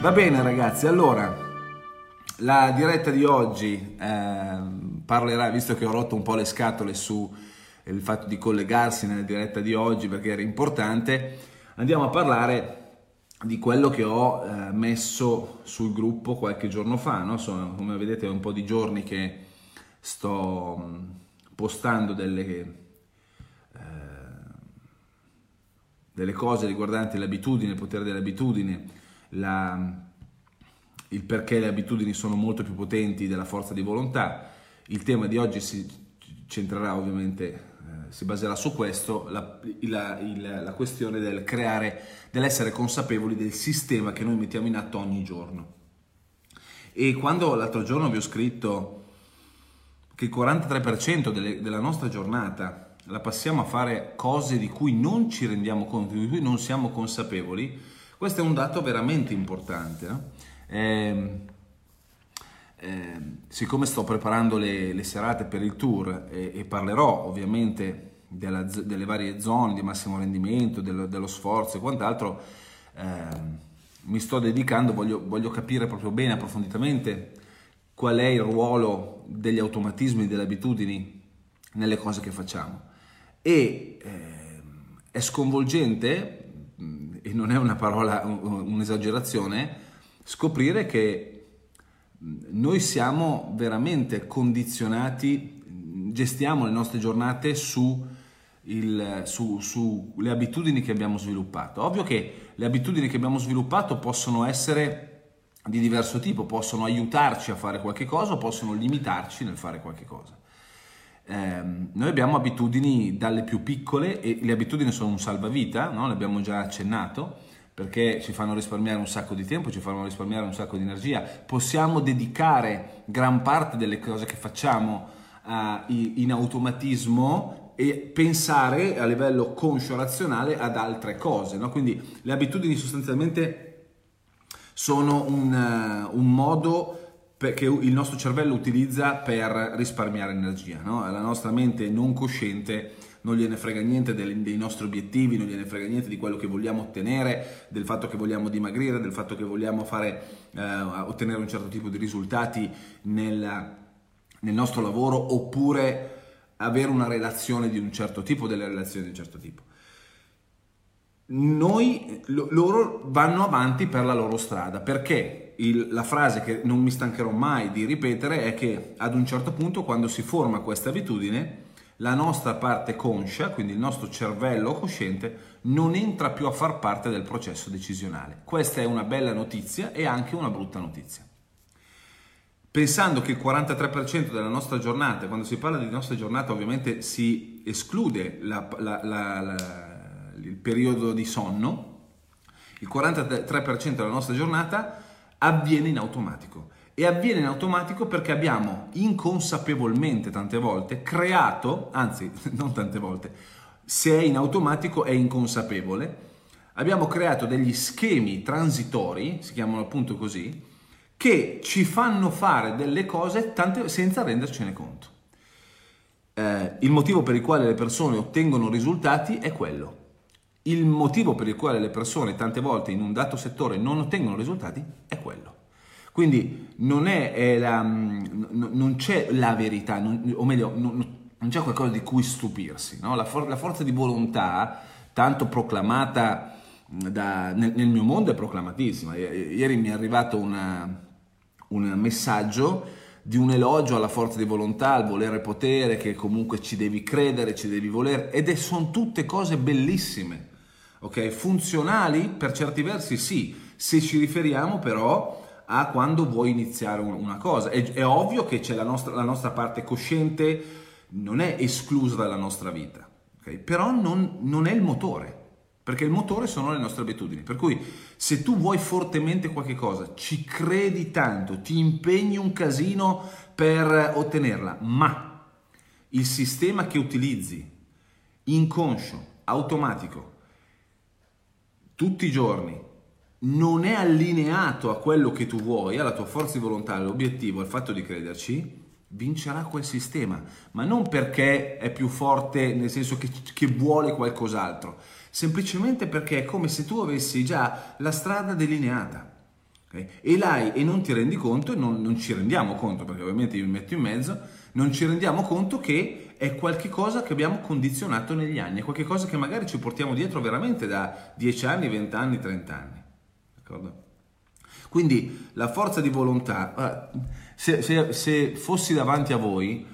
Va bene ragazzi, allora la diretta di oggi eh, parlerà, visto che ho rotto un po' le scatole su il fatto di collegarsi nella diretta di oggi perché era importante, andiamo a parlare di quello che ho eh, messo sul gruppo qualche giorno fa. No? Sono, come vedete è un po' di giorni che sto mm, postando delle, eh, delle cose riguardanti l'abitudine, il potere dell'abitudine la, il perché le abitudini sono molto più potenti della forza di volontà. Il tema di oggi si centrerà ovviamente, eh, si baserà su questo, la, la, il, la questione del creare, dell'essere consapevoli del sistema che noi mettiamo in atto ogni giorno. E quando l'altro giorno vi ho scritto che il 43% delle, della nostra giornata la passiamo a fare cose di cui non ci rendiamo conto, di cui non siamo consapevoli, questo è un dato veramente importante. No? Eh, eh, siccome sto preparando le, le, serate per il tour e, e parlerò ovviamente della, delle varie zone di massimo rendimento, dello, dello sforzo e quant'altro, eh, mi sto dedicando, voglio, voglio, capire proprio bene, approfonditamente, qual è il ruolo degli automatismi, delle abitudini nelle cose che facciamo. E ehm, è sconvolgente e non è una parola, un'esagerazione, scoprire che noi siamo veramente condizionati, gestiamo le nostre giornate su, il, su, sulle abitudini che abbiamo sviluppato. Ovvio che le abitudini che abbiamo sviluppato possono essere di diverso tipo, possono aiutarci a fare qualche cosa o possono limitarci nel fare qualche cosa. Eh, noi abbiamo abitudini dalle più piccole e le abitudini sono un salvavita, no? l'abbiamo già accennato, perché ci fanno risparmiare un sacco di tempo, ci fanno risparmiare un sacco di energia. Possiamo dedicare gran parte delle cose che facciamo uh, in automatismo e pensare a livello conscio razionale ad altre cose. No? Quindi le abitudini sostanzialmente sono un, uh, un modo che il nostro cervello utilizza per risparmiare energia. No? La nostra mente non cosciente non gliene frega niente dei, nostri obiettivi, non gliene frega niente di quello che vogliamo ottenere, del fatto che vogliamo dimagrire, del fatto che vogliamo fare, eh, ottenere un certo tipo di risultati nel, nel nostro lavoro oppure avere una relazione di un certo tipo, delle relazioni di un certo tipo noi, loro vanno avanti per la loro strada perché il, la frase che non mi stancherò mai di ripetere è che ad un certo punto quando si forma questa abitudine la nostra parte conscia, quindi il nostro cervello cosciente, non entra più a far parte del processo decisionale. Questa è una bella notizia e anche una brutta notizia. Pensando che il 43% della nostra giornata, quando si parla di nostra giornata ovviamente si esclude la, la, la, il periodo di sonno, il 43% della nostra giornata avviene in automatico. E avviene in automatico perché abbiamo inconsapevolmente tante volte creato, anzi non tante volte, se è in automatico è inconsapevole, abbiamo creato degli schemi transitori, si chiamano appunto così, che ci fanno fare delle cose tante, senza rendercene conto. Eh, il motivo per il quale le persone ottengono risultati è quello, il motivo per il quale le persone tante volte in un dato settore non ottengono risultati è quello. Quindi non, è, è la, mm, non c'è la verità, non, o meglio, non, non, c'è qualcosa di cui stupirsi. No? La, for- la, forza di volontà, tanto proclamata mm, da, nel, nel, mio mondo, è proclamatissima. Ieri mi è arrivato una, un messaggio di un elogio alla forza di volontà, al volere potere, che comunque ci devi credere, ci devi volere, ed è, sono tutte cose bellissime ok? Funzionali per certi versi sì, se ci riferiamo però a quando vuoi iniziare una cosa. È, è ovvio che c'è la nostra, la nostra, parte cosciente, non è esclusa dalla nostra vita, okay? però non, non, è il motore. Perché il motore sono le nostre abitudini. Per cui se tu vuoi fortemente qualche cosa, ci credi tanto, ti impegni un casino per ottenerla, ma il sistema che utilizzi, inconscio, automatico, tutti i giorni, non è allineato a quello che tu vuoi, alla tua forza di volontà, all'obiettivo, al fatto di crederci, vincerà quel sistema, ma non perché è più forte nel senso che, che vuole qualcos'altro, semplicemente perché è come se tu avessi già la strada delineata. Okay? E l'hai e non ti rendi conto, e non, non, ci rendiamo conto, perché ovviamente io mi metto in mezzo, non ci rendiamo conto che è qualcosa che abbiamo condizionato negli anni, è qualcosa che magari ci portiamo dietro veramente da 10 anni, 20 anni, 30 anni. D'accordo? Quindi la forza di volontà, se, se, se fossi davanti a voi,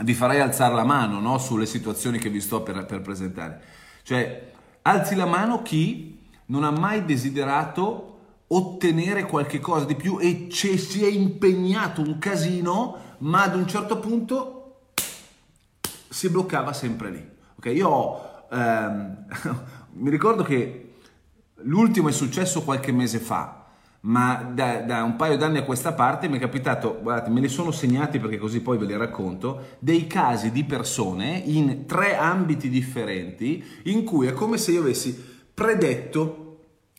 vi farei alzare la mano no? sulle situazioni che vi sto per, per presentare. Cioè, alzi la mano chi non ha mai desiderato ottenere qualche cosa di più e ci si è impegnato un casino, ma ad un certo punto si bloccava sempre lì. Ok, io ehm, mi ricordo che l'ultimo è successo qualche mese fa ma da, da, un paio d'anni a questa parte mi è capitato, guardate, me li sono segnati perché così poi ve li racconto, dei casi di persone in tre ambiti differenti in cui è come se io avessi predetto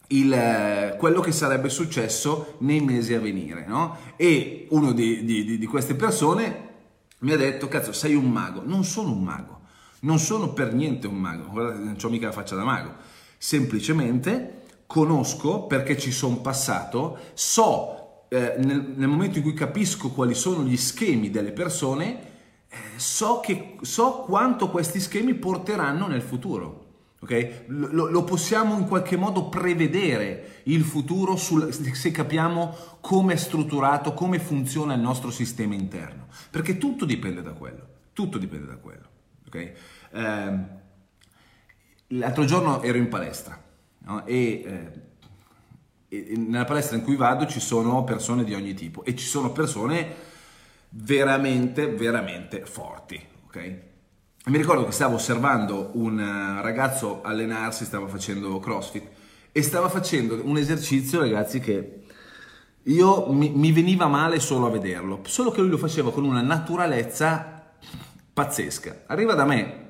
il, quello che sarebbe successo nei mesi a venire, no? E uno di, di, di queste persone mi ha detto, cazzo, sei un mago. Non sono un mago, non sono per niente un mago, guardate, non ho mica la faccia da mago, semplicemente conosco perché ci sono passato, so eh, nel, nel, momento in cui capisco quali sono gli schemi delle persone, eh, so, che, so quanto questi schemi porteranno nel futuro. Okay? Lo, lo, possiamo in qualche modo prevedere il futuro sul, se capiamo come è strutturato, come funziona il nostro sistema interno, perché tutto dipende da quello, tutto dipende da quello. Okay? Eh, l'altro giorno ero in palestra no? e, eh, e, nella palestra in cui vado ci sono persone di ogni tipo e ci sono persone veramente, veramente forti. Okay? Mi ricordo che stavo osservando un eh, ragazzo allenarsi, stava facendo CrossFit e stava facendo un esercizio, ragazzi, che io mi, mi veniva male solo a vederlo, solo che lui lo faceva con una naturalezza pazzesca. Arriva da me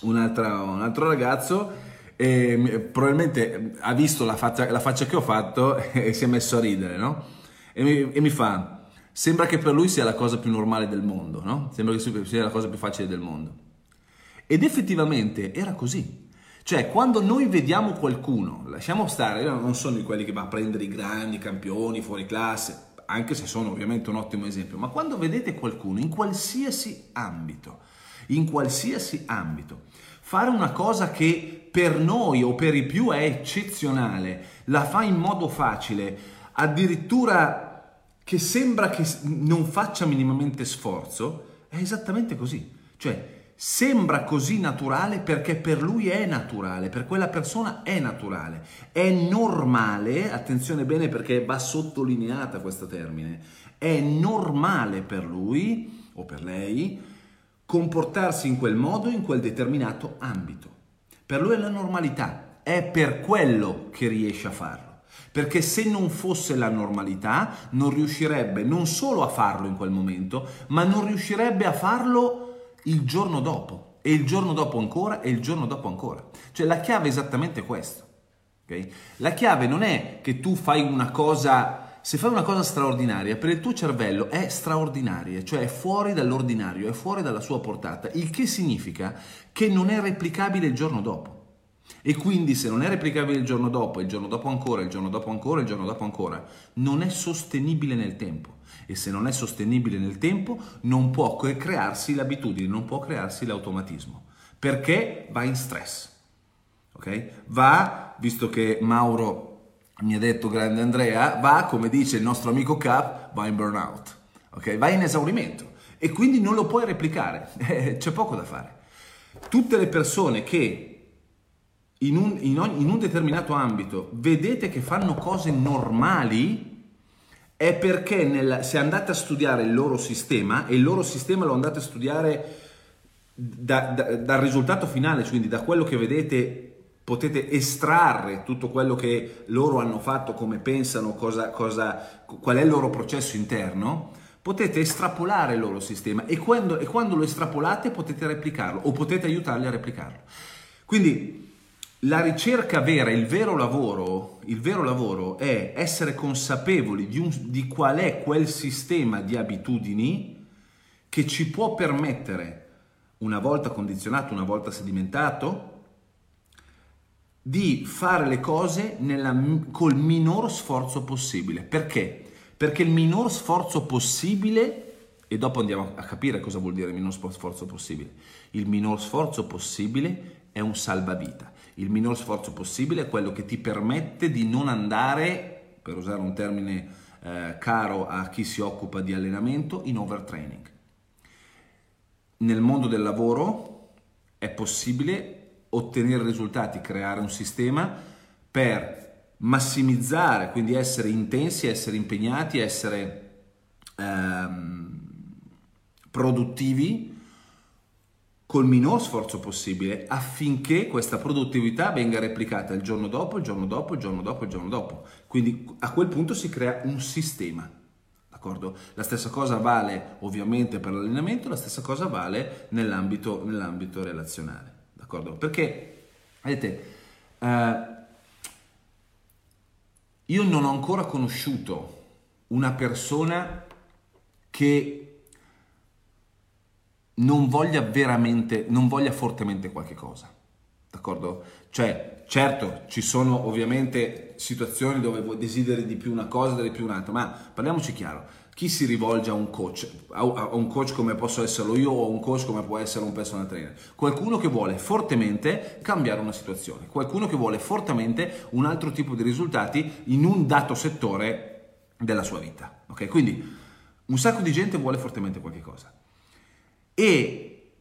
un altro, un altro ragazzo e probabilmente ha visto la faccia, la faccia, che ho fatto e si è messo a ridere, no? E mi, e mi, fa, sembra che per lui sia la cosa più normale del mondo, no? Sembra che sia la cosa più facile del mondo. Ed effettivamente era così. Cioè, quando noi vediamo qualcuno, lasciamo stare, io non sono di quelli che va a prendere i grandi campioni fuori classe, anche se sono ovviamente un ottimo esempio, ma quando vedete qualcuno in qualsiasi ambito, in qualsiasi ambito, fare una cosa che per noi o per i più è eccezionale, la fa in modo facile, addirittura che sembra che non faccia minimamente sforzo, è esattamente così. Cioè, sembra così naturale perché per lui è naturale, per quella persona è naturale, è normale, attenzione bene perché va sottolineata questo termine, è normale per lui o per lei comportarsi in quel modo in quel determinato ambito. Per lui è la normalità, è per quello che riesce a farlo. Perché se non fosse la normalità non riuscirebbe non solo a farlo in quel momento, ma non riuscirebbe a farlo il giorno dopo, e il giorno dopo ancora, e il giorno dopo ancora. Cioè la chiave è esattamente questo. Okay? La chiave non è che tu fai una cosa se fai una cosa straordinaria, per il tuo cervello è straordinaria, cioè è fuori dall'ordinario, è fuori dalla sua portata, il che significa che non è replicabile il giorno dopo. E quindi se non è replicabile il giorno dopo, il giorno dopo ancora, il giorno dopo ancora, il giorno dopo ancora, non è sostenibile nel tempo. E se non è sostenibile nel tempo, non può crearsi l'abitudine, non può crearsi l'automatismo, perché va in stress. Ok? Va, visto che Mauro mi ha detto grande Andrea, va, come dice il nostro amico Cap, va in burnout, ok? Va in esaurimento e quindi non lo puoi replicare, eh, c'è poco da fare. Tutte le persone che in un, in, ogni, in un determinato ambito vedete che fanno cose normali, è perché nel, se andate a studiare il loro sistema, e il loro sistema lo andate a studiare da, da, dal risultato finale, quindi da quello che vedete potete estrarre tutto quello che loro hanno fatto, come pensano, cosa, cosa, qual è il loro processo interno, potete estrapolare il loro sistema e quando, e quando lo estrapolate potete replicarlo o potete aiutarli a replicarlo. Quindi la ricerca vera, il vero lavoro, il vero lavoro è essere consapevoli di, un, di qual è quel sistema di abitudini che ci può permettere, una volta condizionato, una volta sedimentato, di fare le cose nella, col minor sforzo possibile. Perché? Perché il minor sforzo possibile, e dopo andiamo a capire cosa vuol dire il minor sforzo possibile, il minor sforzo possibile è un salvavita. Il minor sforzo possibile è quello che ti permette di non andare, per usare un termine eh, caro a chi si occupa di allenamento, in overtraining. Nel mondo del lavoro è possibile ottenere risultati, creare un sistema per massimizzare, quindi essere intensi, essere impegnati, essere ehm, produttivi col minor sforzo possibile affinché questa produttività venga replicata il giorno dopo, il giorno dopo, il giorno dopo, il giorno dopo. Quindi a quel punto si crea un sistema. D'accordo? La stessa cosa vale ovviamente per l'allenamento, la stessa cosa vale nell'ambito, nell'ambito relazionale d'accordo? Perché, vedete, eh, io non ho ancora conosciuto una persona che non voglia veramente, non voglia fortemente qualche cosa, d'accordo? Cioè, certo, ci sono ovviamente situazioni dove desideri di più una cosa, di più un'altra, ma parliamoci chiaro, chi si rivolge a un coach, a un coach come posso esserlo io o a un coach come può essere un personal trainer? Qualcuno che vuole fortemente cambiare una situazione, qualcuno che vuole fortemente un altro tipo di risultati in un dato settore della sua vita. Ok? Quindi un sacco di gente vuole fortemente qualche cosa. E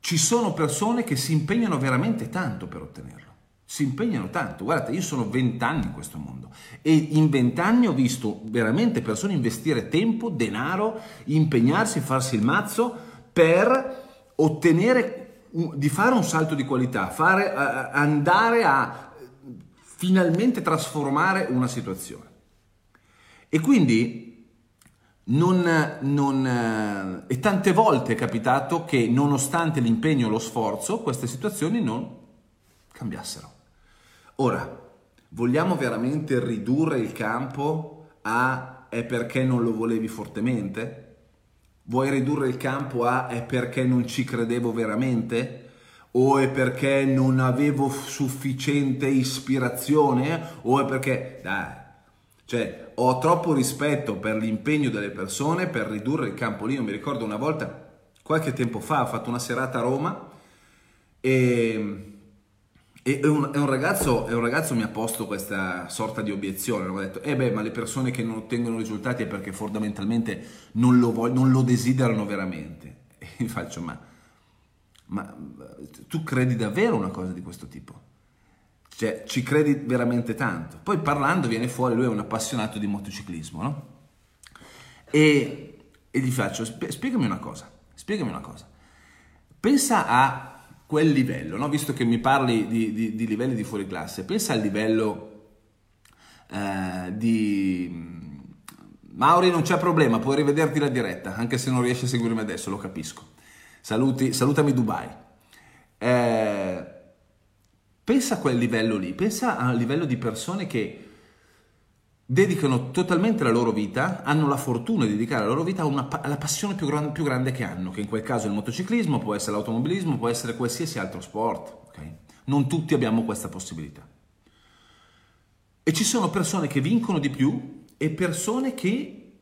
ci sono persone che si impegnano veramente tanto per ottenerlo si impegnano tanto. Guardate, io sono vent'anni in questo mondo e in vent'anni ho visto veramente persone investire tempo, denaro, impegnarsi, farsi il mazzo per ottenere, di fare un salto di qualità, fare, andare a finalmente trasformare una situazione. E quindi non, non, e tante volte è capitato che nonostante l'impegno e lo sforzo, queste situazioni non cambiassero. Ora, vogliamo veramente ridurre il campo a è perché non lo volevi fortemente? Vuoi ridurre il campo a è perché non ci credevo veramente? O è perché non avevo sufficiente ispirazione? O è perché... Dai, cioè, ho troppo rispetto per l'impegno delle persone per ridurre il campo lì. Io mi ricordo una volta, qualche tempo fa, ho fatto una serata a Roma e e un, un, ragazzo, un, ragazzo, mi ha posto questa sorta di obiezione, mi ha detto, eh beh, ma le persone che non ottengono risultati è perché fondamentalmente non lo, voglio, non lo desiderano veramente. E io faccio, ma, ma tu credi davvero una cosa di questo tipo? Cioè, ci credi veramente tanto? Poi parlando viene fuori, lui è un appassionato di motociclismo, no? E, e gli faccio, spiegami una cosa, spiegami una cosa. Pensa a quel livello, no? visto che mi parli di, di, di, livelli di fuori classe, pensa al livello eh, di... Mauri non c'è problema, puoi rivederti la diretta, anche se non riesci a seguirmi adesso, lo capisco. Saluti, salutami Dubai. Eh, pensa a quel livello lì, pensa al livello di persone che dedicano totalmente la loro vita, hanno la fortuna di dedicare la loro vita una, alla passione più, gran, più, grande che hanno, che in quel caso è il motociclismo, può essere l'automobilismo, può essere qualsiasi altro sport. Okay? Non tutti abbiamo questa possibilità. E ci sono persone che vincono di più e persone che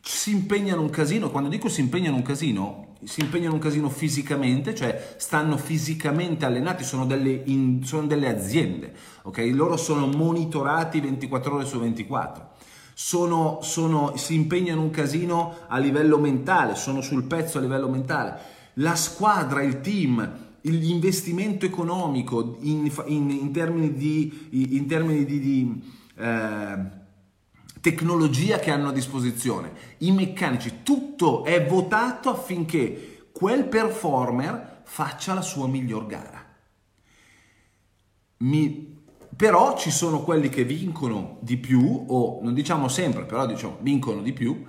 si impegnano un casino. Quando dico si impegnano un casino, si impegnano un casino fisicamente, cioè stanno fisicamente allenati, sono delle, in, sono delle aziende, ok? Loro sono monitorati 24 ore su 24. Sono, sono, si impegnano un casino a livello mentale, sono sul pezzo a livello mentale. La squadra, il team, l'investimento economico in, in, in termini di, in termini di, di eh, tecnologia che hanno a disposizione, i meccanici, tutto è votato affinché quel performer faccia la sua miglior gara. Mi, però ci sono quelli che vincono di più, o non diciamo sempre, però diciamo vincono di più,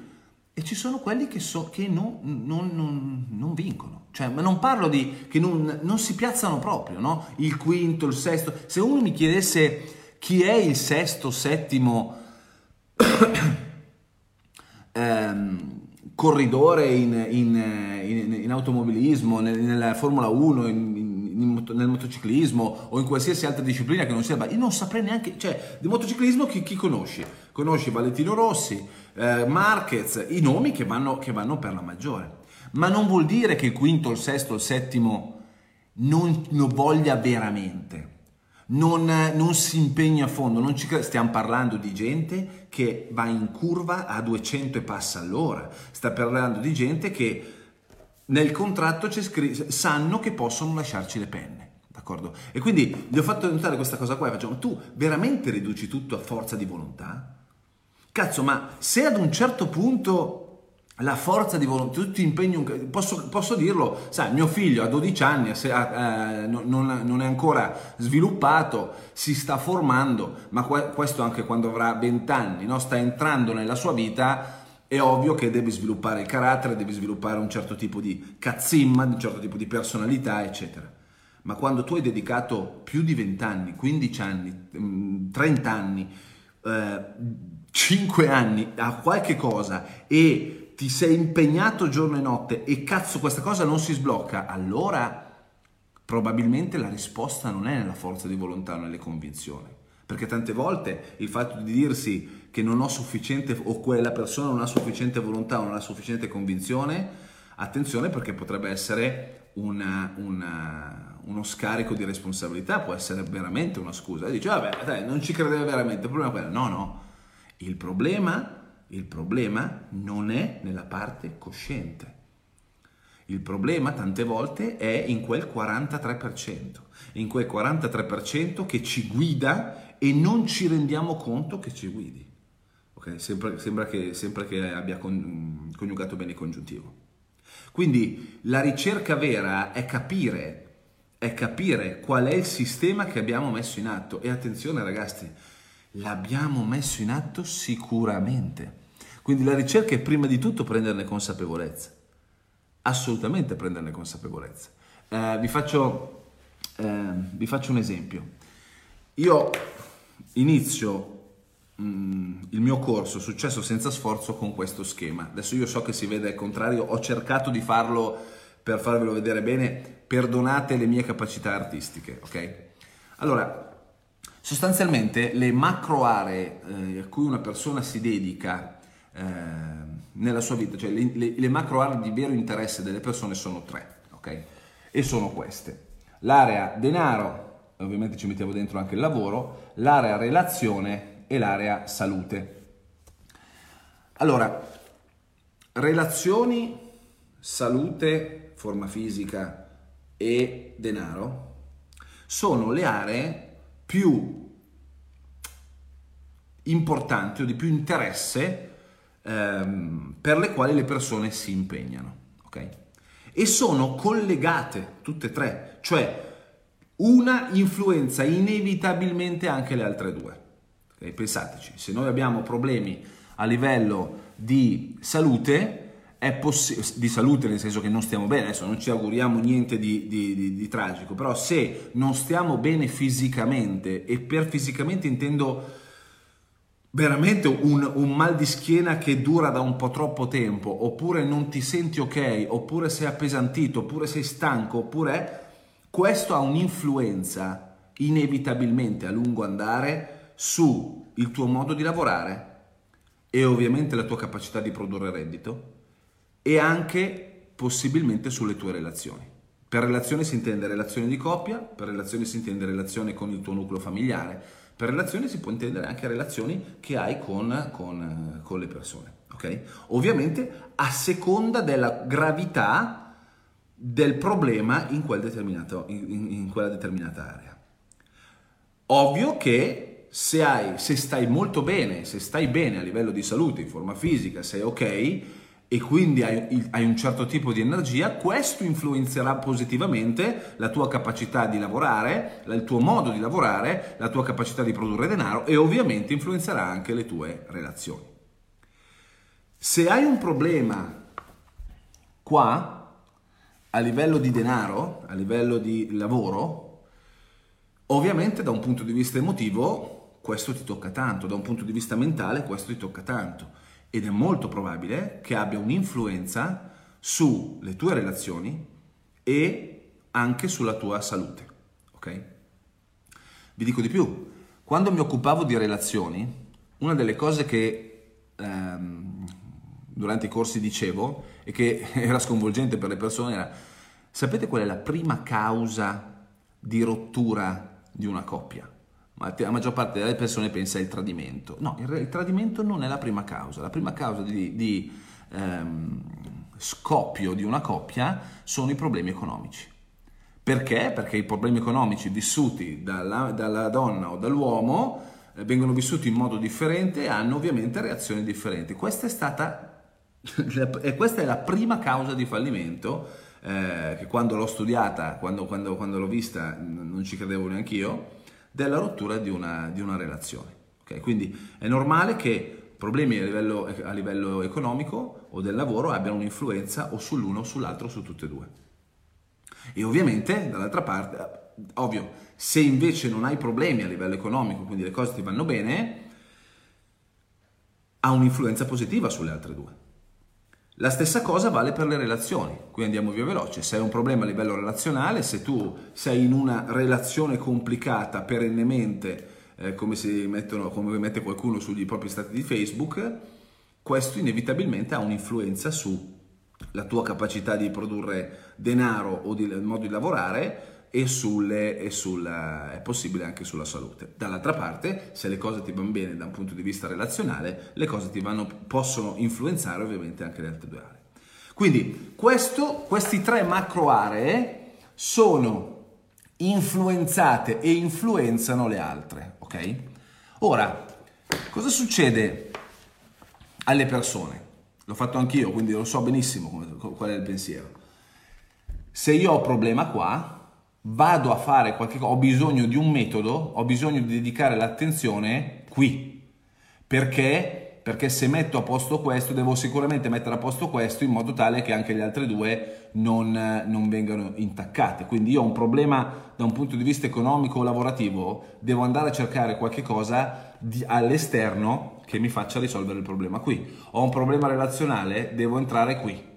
e ci sono quelli che, so, che non, non, non, non, vincono. Cioè, ma non parlo di che non, si piazzano proprio, no? Il quinto, il sesto. Se uno mi chiedesse chi è il sesto, settimo ehm, corridore in, in, in, in automobilismo, nella Formula 1, nel motociclismo o in qualsiasi altra disciplina che non sia, io non saprei neanche, cioè di motociclismo chi, chi conosci? Conosci Valentino Rossi, eh, Marquez, i nomi che vanno, che vanno per la maggiore. Ma non vuol dire che il quinto, il sesto, il settimo non lo voglia veramente non, non, si impegna a fondo, non ci. Stiamo parlando di gente che va in curva a 200 e passa all'ora, sta parlando di gente che nel contratto c'è scritto, sanno che possono lasciarci le penne. D'accordo? E quindi gli ho fatto notare questa cosa qua e facciamo, tu veramente riduci tutto a forza di volontà? Cazzo, ma se ad un certo punto la forza di volontà, tutto impegno, posso, posso, dirlo, sai, mio figlio ha 12 anni, se, eh, non, non, è ancora sviluppato, si sta formando, ma questo anche quando avrà 20 anni, no? sta entrando nella sua vita, è ovvio che devi sviluppare il carattere, devi sviluppare un certo tipo di cazzimma, un certo tipo di personalità, eccetera. Ma quando tu hai dedicato più di 20 anni, 15 anni, 30 mm, anni, eh, 5 anni a qualche cosa e ti sei impegnato giorno e notte e cazzo questa cosa non si sblocca, allora probabilmente la risposta non è nella forza di volontà nelle convinzioni. Perché tante volte il fatto di dirsi che non ho sufficiente o quella persona non ha sufficiente volontà o non ha sufficiente convinzione, attenzione perché potrebbe essere una, una, uno scarico di responsabilità, può essere veramente una scusa. E dici, vabbè, dai, non ci credeva veramente, il problema è quello. No, no, il problema il problema non è nella parte cosciente. Il problema tante volte è in quel 43%, in quel 43% che ci guida e non ci rendiamo conto che ci guidi. Okay? Sembra, sembra, che, sembra, che, abbia coniugato bene il congiuntivo. Quindi la ricerca vera è capire, è capire qual è il sistema che abbiamo messo in atto. E attenzione ragazzi, l'abbiamo messo in atto sicuramente. Quindi la ricerca è prima di tutto prenderne consapevolezza, assolutamente prenderne consapevolezza. Eh, vi, faccio, eh, vi, faccio, un esempio. Io inizio mh, mm, il mio corso Successo senza sforzo con questo schema. Adesso io so che si vede al contrario, ho cercato di farlo per farvelo vedere bene, perdonate le mie capacità artistiche, ok? Allora, sostanzialmente le macro aree eh, a cui una persona si dedica nella sua vita, cioè le, le, le, macro aree di vero interesse delle persone sono tre, ok? E sono queste. L'area denaro, ovviamente ci mettiamo dentro anche il lavoro, l'area relazione e l'area salute. Allora, relazioni, salute, forma fisica e denaro sono le aree più importanti o di più interesse ehm, per le quali le persone si impegnano. Okay? E sono collegate tutte e tre, cioè una influenza inevitabilmente anche le altre due. Okay? Pensateci, se noi abbiamo problemi a livello di salute, Possi- di salute nel senso che non stiamo bene, adesso non ci auguriamo niente di, di, di, di, tragico, però se non stiamo bene fisicamente, e per fisicamente intendo veramente un, un, mal di schiena che dura da un po' troppo tempo, oppure non ti senti ok, oppure sei appesantito, oppure sei stanco, oppure questo ha un'influenza inevitabilmente a lungo andare su il tuo modo di lavorare e ovviamente la tua capacità di produrre reddito e anche possibilmente sulle tue relazioni. Per relazioni si intende relazione di coppia, per relazioni si intende relazione con il tuo nucleo familiare, per relazioni si può intendere anche relazioni che hai con, con, con le persone. Okay? Ovviamente a seconda della gravità del problema in, quel in, in quella determinata area. Ovvio che se, hai, se stai molto bene, se stai bene a livello di salute, in forma fisica, sei ok, e quindi hai, hai, un certo tipo di energia, questo influenzerà positivamente la tua capacità di lavorare, il tuo modo di lavorare, la tua capacità di produrre denaro e ovviamente influenzerà anche le tue relazioni. Se hai un problema qua, a livello di denaro, a livello di lavoro, ovviamente da un punto di vista emotivo questo ti tocca tanto, da un punto di vista mentale questo ti tocca tanto ed è molto probabile che abbia un'influenza sulle tue relazioni e anche sulla tua salute. Ok? Vi dico di più, quando mi occupavo di relazioni, una delle cose che ehm, durante i corsi dicevo e che era sconvolgente per le persone era, sapete qual è la prima causa di rottura di una coppia? Ma la maggior parte delle persone pensa al tradimento. No, il, tradimento non è la prima causa. La prima causa di, di ehm, scoppio di una coppia sono i problemi economici. Perché? Perché i problemi economici vissuti dalla, dalla donna o dall'uomo eh, vengono vissuti in modo differente e hanno ovviamente reazioni differenti. Questa è stata e questa è la prima causa di fallimento eh, che quando l'ho studiata, quando, quando, quando l'ho vista, non ci credevo neanche io della rottura di una, di una relazione. Okay? Quindi è normale che problemi a livello, a livello economico o del lavoro abbiano un'influenza o sull'uno o sull'altro o su tutte e due. E ovviamente, dall'altra parte, ovvio, se invece non hai problemi a livello economico, quindi le cose ti vanno bene, ha un'influenza positiva sulle altre due. La stessa cosa vale per le relazioni, qui andiamo via veloce, se hai un problema a livello relazionale, se tu sei in una relazione complicata perennemente, eh, come, mettono, come mette qualcuno sugli propri stati di Facebook, questo inevitabilmente ha un'influenza sulla tua capacità di produrre denaro o di, modo di lavorare e, sulle, e sulla, è possibile anche sulla salute. Dall'altra parte, se le cose ti vanno bene da un punto di vista relazionale, le cose ti vanno, possono influenzare ovviamente anche le altre due aree. Quindi questo, questi tre macro aree sono influenzate e influenzano le altre, ok? Ora, cosa succede alle persone? L'ho fatto anch'io, quindi lo so benissimo qual è il pensiero. Se io ho problema qua, vado a fare qualche cosa, ho bisogno di un metodo, ho bisogno di dedicare l'attenzione qui. Perché? Perché se metto a posto questo, devo sicuramente mettere a posto questo in modo tale che anche le altre due non, non vengano intaccate. Quindi io ho un problema da un punto di vista economico o lavorativo, devo andare a cercare qualche cosa di, all'esterno che mi faccia risolvere il problema qui. Ho un problema relazionale, devo entrare qui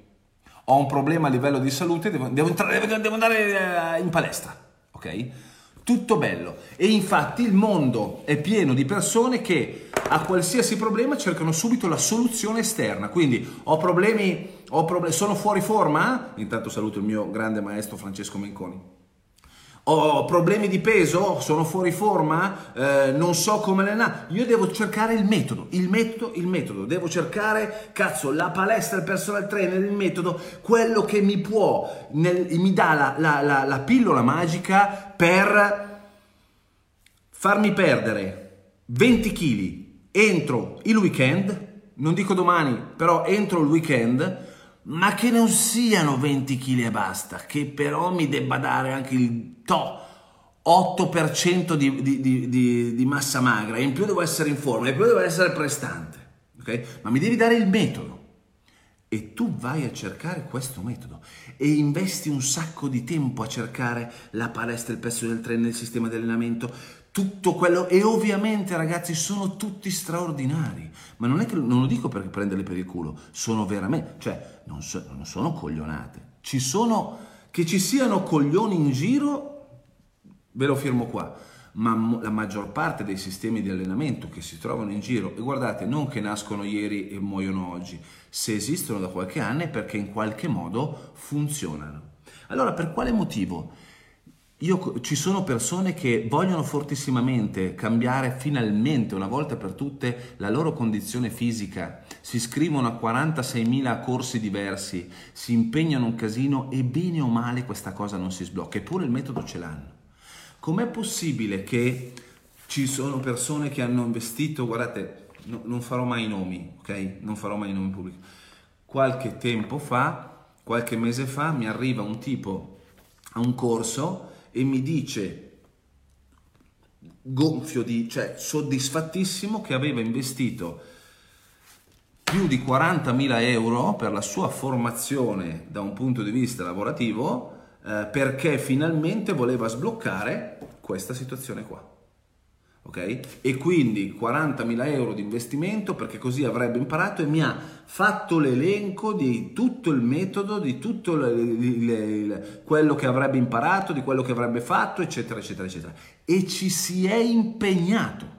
ho un problema a livello di salute, devo, devo, entrare, devo andare eh, in palestra, ok? Tutto bello. E infatti il mondo è pieno di persone che a qualsiasi problema cercano subito la soluzione esterna. Quindi ho problemi, ho problemi sono fuori forma? Intanto saluto il mio grande maestro Francesco Menconi ho problemi di peso, sono fuori forma, eh, non so come allenare. Io devo cercare il metodo, il metodo, il metodo. Devo cercare, cazzo, la palestra, il personal trainer, il metodo, quello che mi può, nel, mi dà la, la, la, la pillola magica per farmi perdere 20 kg entro il weekend, non dico domani, però entro il weekend, ma che non siano 20 kg e basta, che però mi debba dare anche il to 8% di, di, di, di, massa magra, e in più devo essere in forma, e in più devo essere prestante, ok? Ma mi devi dare il metodo. E tu vai a cercare questo metodo e investi un sacco di tempo a cercare la palestra, il pezzo del treno, il sistema di allenamento, tutto quello e ovviamente ragazzi sono tutti straordinari. Ma non è che non lo dico per prenderli per il culo sono veramente cioè non, so, non sono coglionate. Ci sono che ci siano coglioni in giro ve lo firmo qua ma la maggior parte dei sistemi di allenamento che si trovano in giro e guardate non che nascono ieri e muoiono oggi se esistono da qualche anno è perché in qualche modo funzionano. Allora per quale motivo io, ci sono persone che vogliono fortissimamente cambiare finalmente, una volta per tutte, la loro condizione fisica, si iscrivono a 46.000 corsi diversi, si impegnano un casino e bene o male questa cosa non si sblocca, eppure il metodo ce l'hanno. Com'è possibile che ci sono persone che hanno investito, guardate, no, non farò mai nomi, ok? Non farò mai nomi pubblici qualche tempo fa, qualche mese fa, mi arriva un tipo a un corso e mi dice gonfio di, cioè soddisfattissimo che aveva investito più di 40.000 euro per la sua formazione da un punto di vista lavorativo eh, perché finalmente voleva sbloccare questa situazione qua. Okay? E quindi 40.000 euro di investimento perché così avrebbe imparato e mi ha fatto l'elenco di tutto il metodo, di tutto le, le, le, quello che avrebbe imparato, di quello che avrebbe fatto, eccetera, eccetera, eccetera. E ci si è impegnato.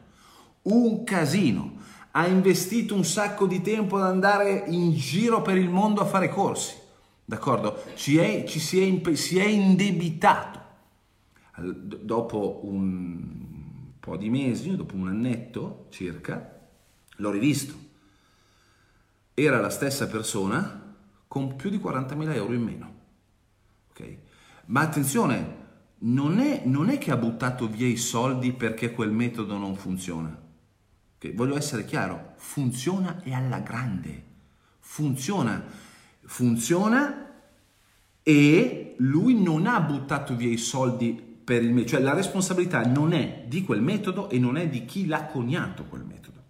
Un casino ha investito un sacco di tempo ad andare in giro per il mondo a fare corsi, d'accordo? Ci, è, ci si, è, si, è, indebitato. Dopo un po' di mesi, dopo un annetto circa, l'ho rivisto. Era la stessa persona con più di 40.000 euro in meno. Okay? Ma attenzione, non è, non è che ha buttato via i soldi perché quel metodo non funziona che voglio essere chiaro, funziona e alla grande. Funziona, funziona e lui non ha buttato via i soldi per il metodo, cioè la responsabilità non è di quel metodo e non è di chi l'ha coniato quel metodo.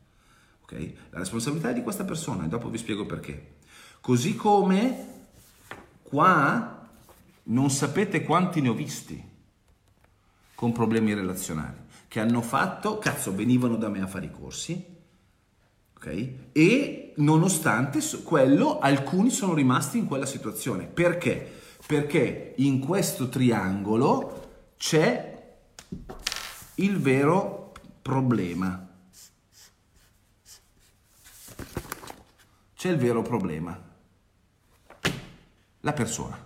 Ok? La responsabilità è di questa persona e dopo vi spiego perché. Così come qua non sapete quanti ne ho visti con problemi relazionali che hanno fatto, cazzo, venivano da me a fare i corsi, ok? E nonostante quello, alcuni sono rimasti in quella situazione. Perché? Perché in questo triangolo c'è il vero problema. C'è il vero problema. La persona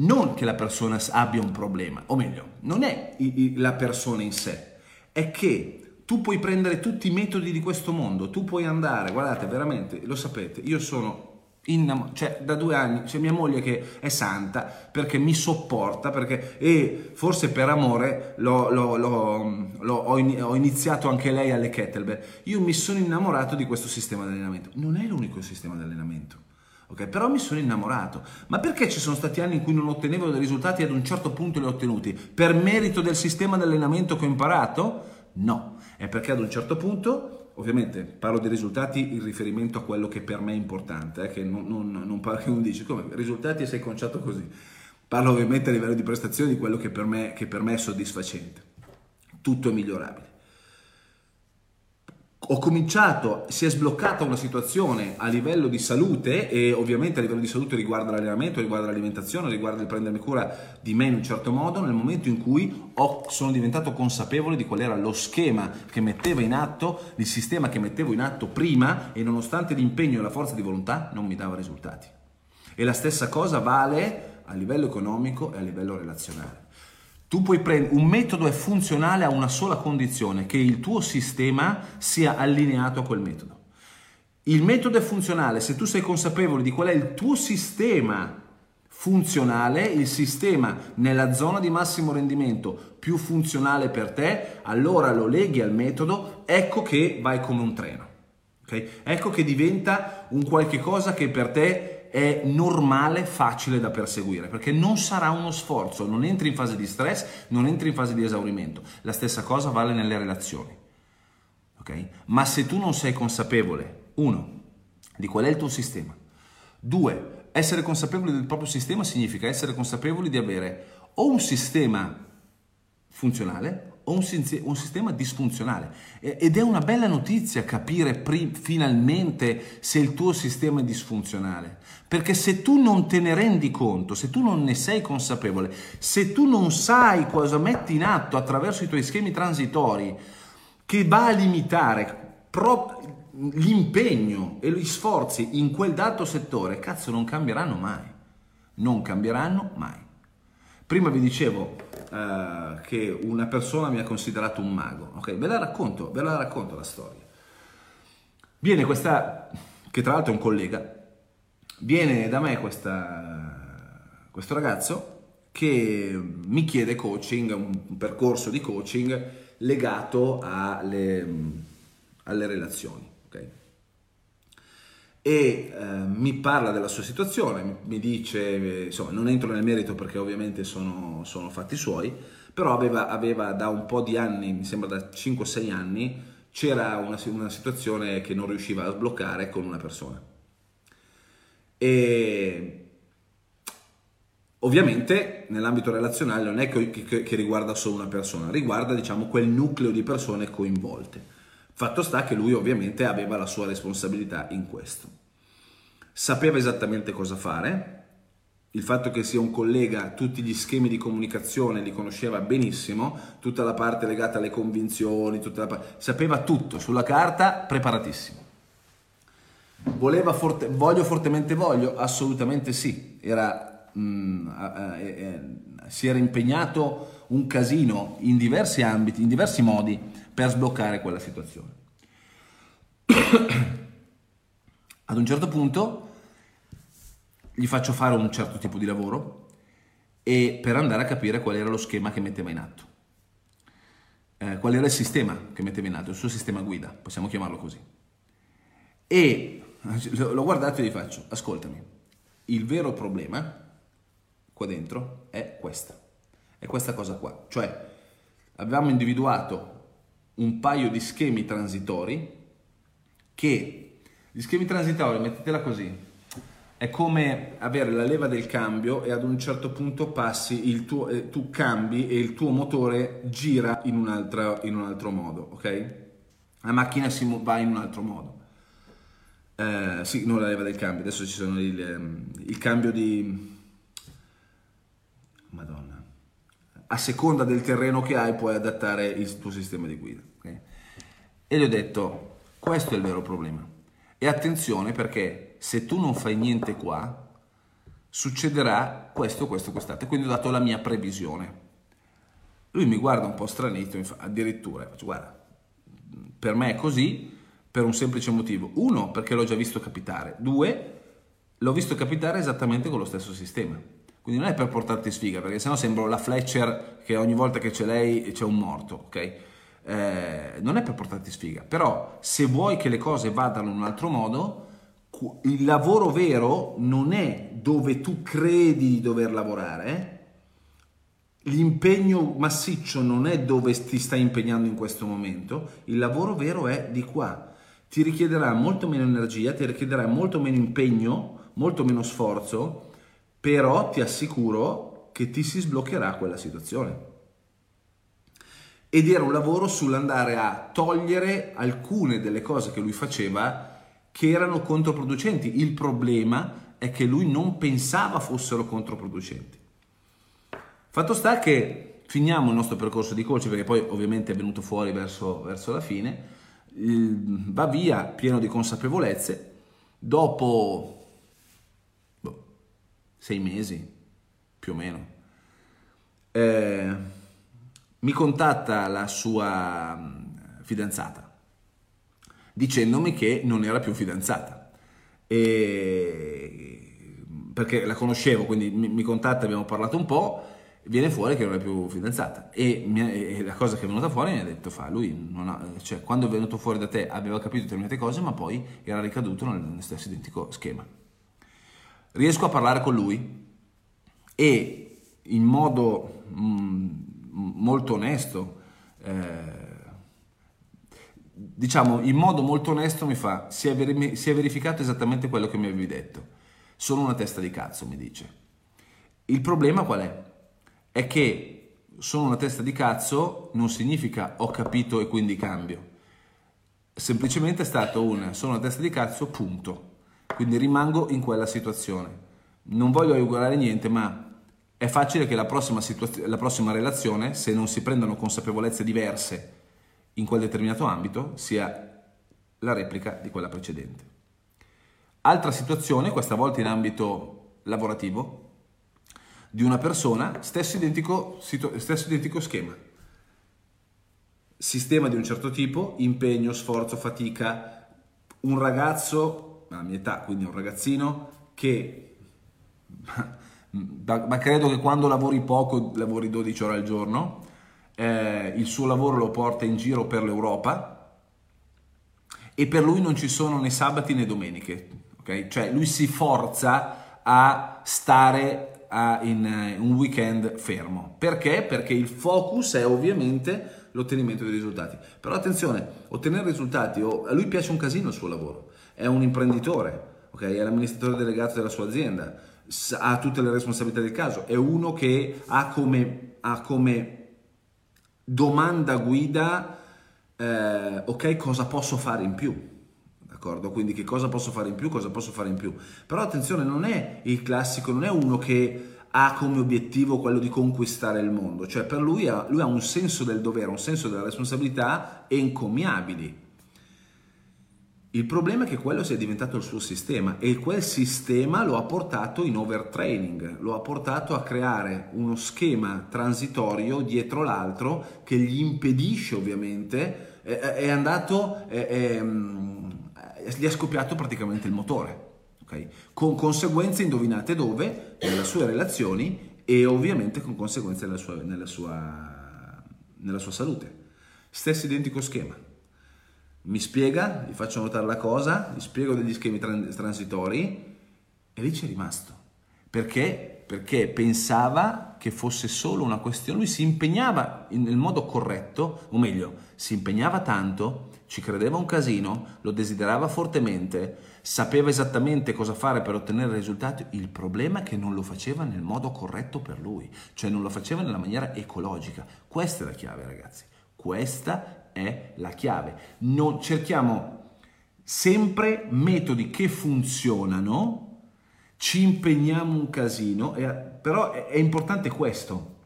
non che la persona abbia un problema, o meglio, non è la persona in sé, è che tu puoi prendere tutti i metodi di questo mondo, tu puoi andare, guardate, veramente, lo sapete, io sono Innam- cioè da due anni c'è mia moglie che è santa perché mi sopporta perché, e forse per amore l'ho, l'ho, l'ho, ho, iniziato anche lei alle kettlebell. Io mi sono innamorato di questo sistema di allenamento. Non è l'unico sistema di allenamento ok? Però mi sono innamorato. Ma perché ci sono stati anni in cui non ottenevo dei risultati e ad un certo punto li ho ottenuti? Per merito del sistema di allenamento che ho imparato? No, è perché ad un certo punto, ovviamente parlo di risultati in riferimento a quello che per me è importante, eh, che non, non, non parlo che uno dice come risultati e sei conciato così. Parlo ovviamente a livello di prestazione di quello che per me, che per me è soddisfacente. Tutto è migliorabile ho cominciato, si è sbloccata una situazione a livello di salute e ovviamente a livello di salute riguarda l'allenamento, riguarda l'alimentazione, riguarda il prendermi cura di me in un certo modo, nel momento in cui ho, sono diventato consapevole di qual era lo schema che mettevo in atto, il sistema che mettevo in atto prima e nonostante l'impegno e la forza di volontà non mi dava risultati. E la stessa cosa vale a livello economico e a livello relazionale. Tu puoi prendere un metodo è funzionale a una sola condizione, che il tuo sistema sia allineato a quel metodo. Il metodo è funzionale se tu sei consapevole di qual è il tuo sistema funzionale, il sistema nella zona di massimo rendimento più funzionale per te, allora lo leghi al metodo, ecco che vai come un treno. Okay? Ecco che diventa un qualche cosa che per te è normale, facile da perseguire, perché non sarà uno sforzo, non entri in fase di stress, non entri in fase di esaurimento. La stessa cosa vale nelle relazioni. Okay? Ma se tu non sei consapevole, uno, di qual è il tuo sistema, due, essere consapevoli del proprio sistema significa essere consapevoli di avere o un sistema funzionale o un, un, sistema disfunzionale. Ed è una bella notizia capire finalmente se il tuo sistema è disfunzionale. Perché se tu non te ne rendi conto, se tu non ne sei consapevole, se tu non sai cosa metti in atto attraverso i tuoi schemi transitori, che va a limitare l'impegno e gli sforzi in quel dato settore, cazzo, non cambieranno mai. Non cambieranno mai. Prima vi dicevo uh, che una persona mi ha considerato un mago. Ok, ve la racconto, ve la racconto la storia. Viene questa, che tra l'altro è un collega, viene da me questa, questo ragazzo che mi chiede coaching, un percorso di coaching legato alle, alle relazioni. Okay? E eh, mi parla della sua situazione, mi dice, insomma non entro nel merito perché ovviamente sono, sono fatti suoi, però aveva, aveva, da un po' di anni, mi sembra da 5-6 anni, c'era una, una situazione che non riusciva a sbloccare con una persona. E ovviamente nell'ambito relazionale non è che, che, che riguarda solo una persona, riguarda diciamo quel nucleo di persone coinvolte. Fatto sta che lui ovviamente aveva la sua responsabilità in questo. Sapeva esattamente cosa fare, il fatto che sia un collega, tutti gli schemi di comunicazione li conosceva benissimo, tutta la parte legata alle convinzioni, parte, sapeva tutto sulla carta, preparatissimo. Voleva forte, voglio fortemente voglio? Assolutamente sì. Era, mm, eh, eh, si era impegnato un casino in diversi ambiti, in diversi modi per sbloccare quella situazione. Ad un certo punto gli faccio fare un certo tipo di lavoro e per andare a capire qual era lo schema che metteva in atto. Eh, qual era il sistema che metteva in atto, il suo sistema guida, possiamo chiamarlo così. E l'ho guardato e gli faccio, ascoltami, il vero problema qua dentro è questa, è questa cosa qua. Cioè, avevamo individuato un paio di schemi transitori che, gli schemi transitori, mettetela così, è come avere la leva del cambio e ad un certo punto passi, il tuo, eh, tu cambi e il tuo motore gira in un, altro, in un altro modo, ok? La macchina si va in un altro modo. Eh, sì, non la leva del cambio, adesso ci sono il, ehm, il cambio di... Madonna. A seconda del terreno che hai puoi adattare il tuo sistema di guida. Okay? E gli ho detto, questo è il vero problema. E attenzione perché se tu non fai niente qua, succederà questo, questo, quest'altro. Quindi ho dato la mia previsione. Lui mi guarda un po' stranito, addirittura, faccio, guarda, per me è così, per un semplice motivo. Uno, perché l'ho già visto capitare. Due, l'ho visto capitare esattamente con lo stesso sistema. Quindi non è per portarti sfiga, perché sennò sembro la Fletcher che ogni volta che c'è lei c'è un morto, ok? Eh, non è per portarti sfiga, però se vuoi che le cose vadano in un altro modo, il lavoro vero non è dove tu credi di dover lavorare, l'impegno massiccio non è dove ti stai impegnando in questo momento, il lavoro vero è di qua. Ti richiederà molto meno energia, ti richiederà molto meno impegno, molto meno sforzo, però ti assicuro che ti si sbloccherà quella situazione. Ed era un lavoro sull'andare a togliere alcune delle cose che lui faceva che erano controproducenti. Il problema è che lui non pensava fossero controproducenti. Fatto sta che finiamo il nostro percorso di coach, perché poi ovviamente è venuto fuori verso, verso la fine, va via pieno di consapevolezze, dopo sei mesi più o meno. Eh, mi contatta la sua mm, fidanzata dicendomi che non era più fidanzata. E... Perché la conoscevo, quindi mi, contatta, abbiamo parlato un po', viene fuori che non è più fidanzata. E, e la cosa che è venuta fuori mi ha detto, fa, lui ha, cioè, quando è venuto fuori da te aveva capito determinate cose, ma poi era ricaduto nel stesso identico schema. Riesco a parlare con lui e in modo mm, molto onesto, eh, diciamo in modo molto onesto mi fa, si è, ver- si è verificato esattamente quello che mi avevi detto. Sono una testa di cazzo, mi dice. Il problema qual è? È che sono una testa di cazzo non significa ho capito e quindi cambio. Semplicemente è stato un sono una testa di cazzo, punto. Quindi rimango in quella situazione. Non voglio augurare niente, ma è facile che la prossima, situazio- la prossima relazione, se non si prendono consapevolezze diverse in quel determinato ambito sia la replica di quella precedente. Altra situazione, questa volta in ambito lavorativo, di una persona, stesso identico, stesso identico schema. Sistema di un certo tipo, impegno, sforzo, fatica. Un ragazzo, alla mia età, quindi un ragazzino, che ma credo che quando lavori poco lavori 12 ore al giorno, eh, il suo lavoro lo porta in giro per l'Europa e per lui non ci sono né sabati né domeniche, ok? Cioè lui si forza a stare a, in, in un weekend fermo. Perché? Perché il focus è ovviamente l'ottenimento dei risultati. Però attenzione, ottenere risultati, oh, a lui piace un casino il suo lavoro, è un imprenditore, okay? è l'amministratore delegato della sua azienda, ha tutte le responsabilità del caso, è uno che ha come, ha come domanda guida, eh, ok, cosa posso fare in più? D'accordo? Quindi che cosa posso fare in più, cosa posso fare in più. Però attenzione, non è il classico, non è uno che ha come obiettivo quello di conquistare il mondo, cioè per lui ha, lui ha un senso del dovere, un senso della responsabilità encomiabili. Il problema è che quello sia diventato il suo sistema e quel sistema lo ha portato in overtraining, lo ha portato a creare uno schema transitorio dietro l'altro che gli impedisce ovviamente, è, è andato, è, è, gli è scoppiato praticamente il motore, okay? con conseguenze indovinate dove? Nelle sue relazioni e ovviamente con conseguenze nella sua, nella sua, nella sua salute. Stesso identico schema mi spiega, gli faccio notare la cosa, gli spiego degli schemi transitori e lì c'è rimasto. Perché? Perché pensava che fosse solo una questione, lui si impegnava nel modo corretto, o meglio, si impegnava tanto, ci credeva un casino, lo desiderava fortemente, sapeva esattamente cosa fare per ottenere risultati, il problema è che non lo faceva nel modo corretto per lui, cioè non lo faceva nella maniera ecologica. Questa è la chiave ragazzi, questa è la chiave. Non, cerchiamo sempre metodi che funzionano, ci impegniamo un casino, però è importante questo.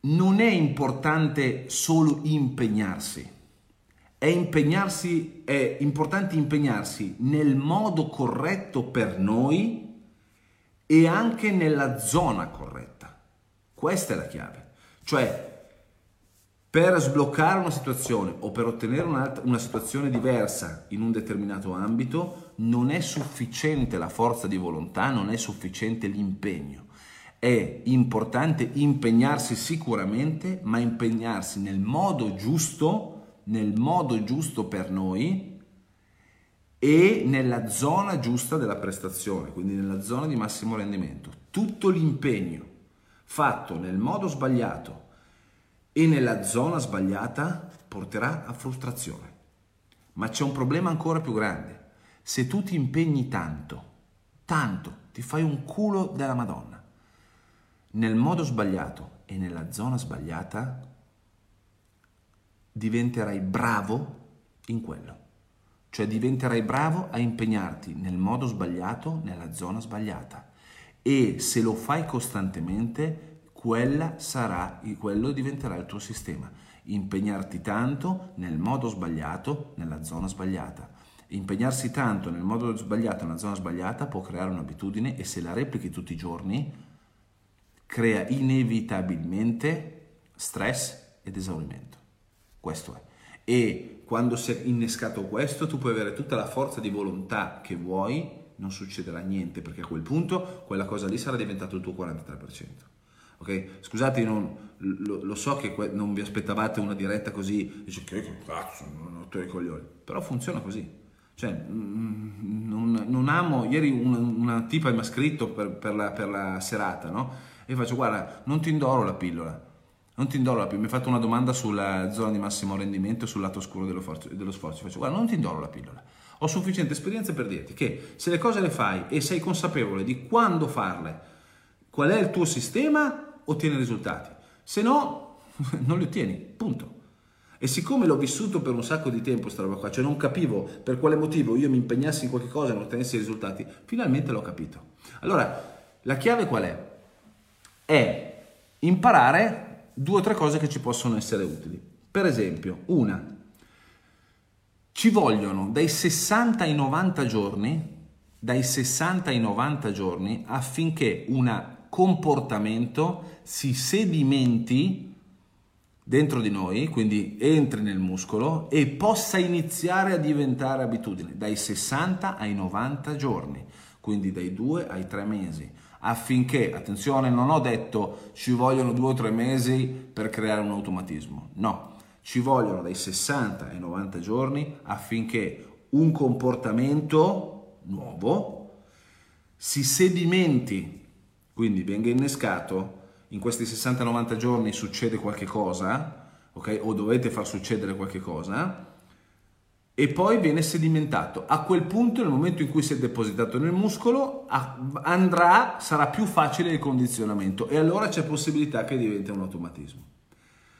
Non è importante solo impegnarsi, è, impegnarsi, è importante impegnarsi nel modo corretto per noi e anche nella zona corretta. Questa è la chiave. Cioè, per sbloccare una situazione o per ottenere una situazione diversa in un determinato ambito non è sufficiente la forza di volontà, non è sufficiente l'impegno. È importante impegnarsi sicuramente, ma impegnarsi nel modo giusto, nel modo giusto per noi e nella zona giusta della prestazione, quindi nella zona di massimo rendimento. Tutto l'impegno fatto nel modo sbagliato e nella zona sbagliata porterà a frustrazione. Ma c'è un problema ancora più grande. Se tu ti impegni tanto, tanto, ti fai un culo della Madonna, nel modo sbagliato e nella zona sbagliata, diventerai bravo in quello. Cioè diventerai bravo a impegnarti nel modo sbagliato, nella zona sbagliata. E se lo fai costantemente, quella sarà, quello diventerà il tuo sistema. Impegnarti tanto nel modo sbagliato, nella zona sbagliata. Impegnarsi tanto nel modo sbagliato, nella zona sbagliata, può creare un'abitudine e se la replichi tutti i giorni, crea inevitabilmente stress ed esaurimento. Questo è. E quando si è innescato questo, tu puoi avere tutta la forza di volontà che vuoi, non succederà niente, perché a quel punto quella cosa lì sarà diventato il tuo 43%. Okay? Scusate, non, lo, lo, so che non vi aspettavate una diretta così, dice che cazzo, non ho i coglioni, però funziona così. Cioè, mm, non, non amo, ieri una, una, tipa mi ha scritto per, per, la, per, la, serata, no? E faccio, guarda, non ti indoro la pillola, non ti indoro la pillola, mi ha fatto una domanda sulla zona di massimo rendimento, sul lato oscuro dello, forzo, dello sforzo, faccio, guarda, non ti indoro la pillola, ho sufficiente esperienza per dirti che se le cose le fai e sei consapevole di quando farle, qual è il tuo sistema, ottiene risultati, se no non li ottieni, punto. E siccome l'ho vissuto per un sacco di tempo sta roba qua, cioè non capivo per quale motivo io mi impegnassi in qualche cosa e non ottenessi risultati, finalmente l'ho capito. Allora, la chiave qual è? È imparare due o tre cose che ci possono essere utili. Per esempio, una, ci vogliono dai 60 ai 90 giorni, dai 60 ai 90 giorni affinché una comportamento si sedimenti dentro di noi, quindi entri nel muscolo e possa iniziare a diventare abitudine dai 60 ai 90 giorni, quindi dai 2 ai 3 mesi, affinché, attenzione, non ho detto ci vogliono 2 o 3 mesi per creare un automatismo, no, ci vogliono dai 60 ai 90 giorni affinché un comportamento nuovo, si sedimenti, quindi venga innescato, in questi 60-90 giorni succede qualche cosa, ok? O dovete far succedere qualche cosa, e poi viene sedimentato. A quel punto, nel momento in cui si è depositato nel muscolo, andrà, sarà più facile il condizionamento e allora c'è possibilità che diventi un automatismo.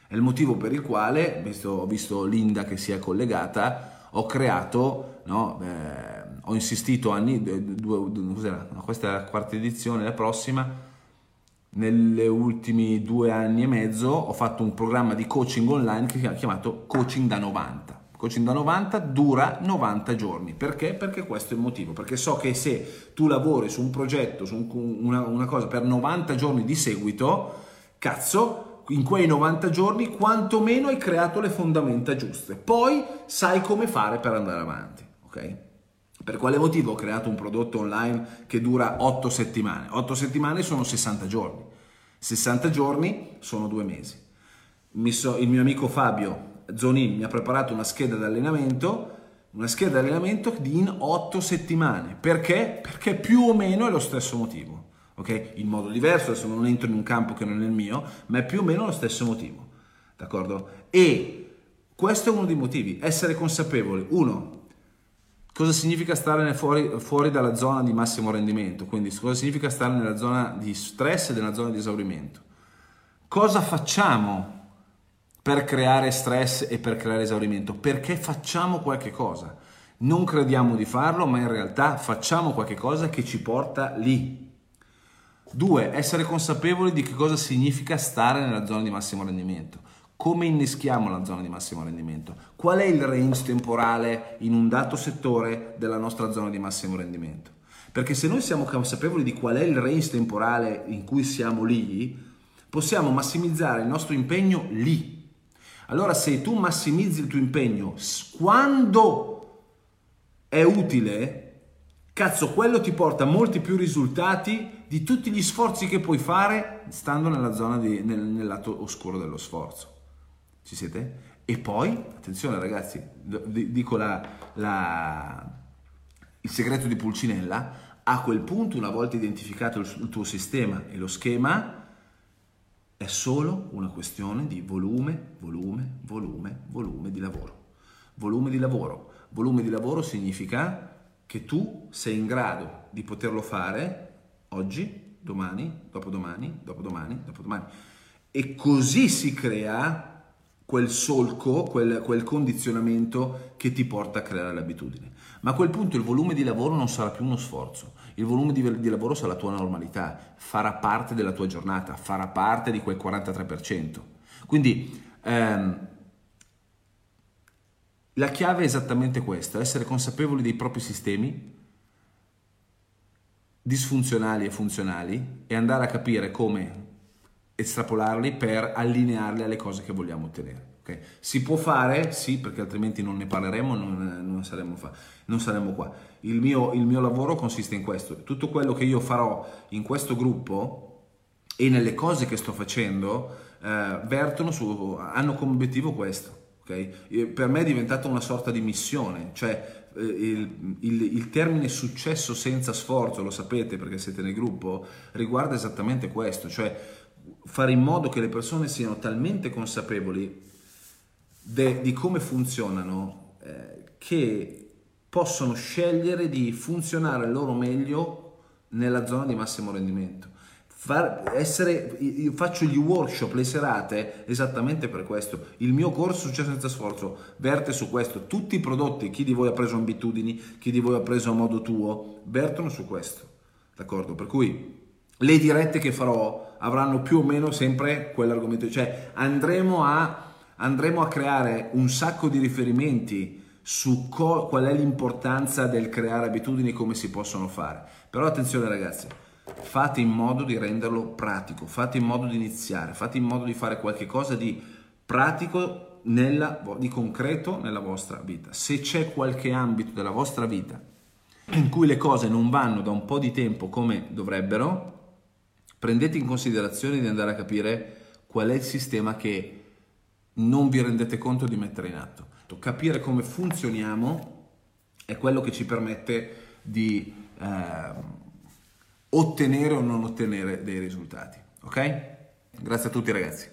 È il motivo per il quale, visto, ho visto Linda che si è collegata, ho creato, no, eh, ho insistito anni, due, due, questa è la quarta edizione, la prossima, negli ultimi due anni e mezzo ho fatto un programma di coaching online che si è chiamato Coaching da 90. Coaching da 90 dura 90 giorni. Perché? Perché questo è il motivo. Perché so che se tu lavori su un progetto, su un, una, una cosa per 90 giorni di seguito, cazzo, in quei 90 giorni quantomeno hai creato le fondamenta giuste. Poi sai come fare per andare avanti. Ok? Per quale motivo ho creato un prodotto online che dura 8 settimane? 8 settimane sono 60 giorni. 60 giorni sono due mesi. So, il mio amico Fabio Zonin mi ha preparato una scheda di allenamento, una scheda di allenamento in 8 settimane. Perché? Perché più o meno è lo stesso motivo. Ok? In modo diverso, adesso non entro in un campo che non è il mio, ma è più o meno lo stesso motivo. D'accordo? E questo è uno dei motivi, essere consapevoli. Uno, Cosa significa stare fuori, fuori, dalla zona di massimo rendimento? Quindi cosa significa stare nella zona di stress e nella zona di esaurimento? Cosa facciamo per creare stress e per creare esaurimento? Perché facciamo qualche cosa. Non crediamo di farlo, ma in realtà facciamo qualche cosa che ci porta lì. Due, essere consapevoli di che cosa significa stare nella zona di massimo rendimento. Come inneschiamo la zona di massimo rendimento? Qual è il range temporale in un dato settore della nostra zona di massimo rendimento? Perché se noi siamo consapevoli di qual è il range temporale in cui siamo lì, possiamo massimizzare il nostro impegno lì. Allora se tu massimizzi il tuo impegno quando è utile, cazzo, quello ti porta molti più risultati di tutti gli sforzi che puoi fare stando nella zona di, nel, nel lato oscuro dello sforzo. Ci siete? E poi, attenzione ragazzi, dico la, la, il segreto di Pulcinella, a quel punto, una volta identificato il, tuo sistema e lo schema, è solo una questione di volume, volume, volume, volume di lavoro. Volume di lavoro. Volume di lavoro significa che tu sei in grado di poterlo fare oggi, domani, dopodomani, dopodomani, dopodomani. E così si crea quel solco, quel, quel, condizionamento che ti porta a creare l'abitudine. Ma a quel punto il volume di lavoro non sarà più uno sforzo, il volume di, di lavoro sarà la tua normalità, farà parte della tua giornata, farà parte di quel 43%. Quindi ehm, la chiave è esattamente questa, essere consapevoli dei propri sistemi disfunzionali e funzionali e andare a capire come estrapolarli per allinearli alle cose che vogliamo ottenere. Okay? Si può fare? Sì, perché altrimenti non ne parleremo, non, non, saremo, fa, non saremo, qua. Il mio, il mio lavoro consiste in questo. Tutto quello che io farò in questo gruppo e nelle cose che sto facendo eh, vertono su, hanno come obiettivo questo. Okay? Per me è diventata una sorta di missione, cioè eh, il, il, il, termine successo senza sforzo, lo sapete perché siete nel gruppo, riguarda esattamente questo, cioè fare in modo che le persone siano talmente consapevoli de, di come funzionano eh, che possono scegliere di funzionare loro meglio nella zona di massimo rendimento. Far, essere, io faccio gli workshop, le serate esattamente per questo. Il mio corso Successo senza sforzo verte su questo. Tutti i prodotti, chi di voi ha preso abitudini, chi di voi ha preso a modo tuo, vertono su questo. D'accordo? Per cui le dirette che farò avranno più o meno sempre quell'argomento, cioè andremo a, andremo a creare un sacco di riferimenti su co- qual è l'importanza del creare abitudini come si possono fare. Però attenzione ragazzi, fate in modo di renderlo pratico, fate in modo di iniziare, fate in modo di fare qualche cosa di pratico, nella, di concreto nella vostra vita. Se c'è qualche ambito della vostra vita in cui le cose non vanno da un po' di tempo come dovrebbero, prendete in considerazione di andare a capire qual è il sistema che non vi rendete conto di mettere in atto. Capire come funzioniamo è quello che ci permette di eh, ottenere o non ottenere dei risultati. Ok? Grazie a tutti ragazzi.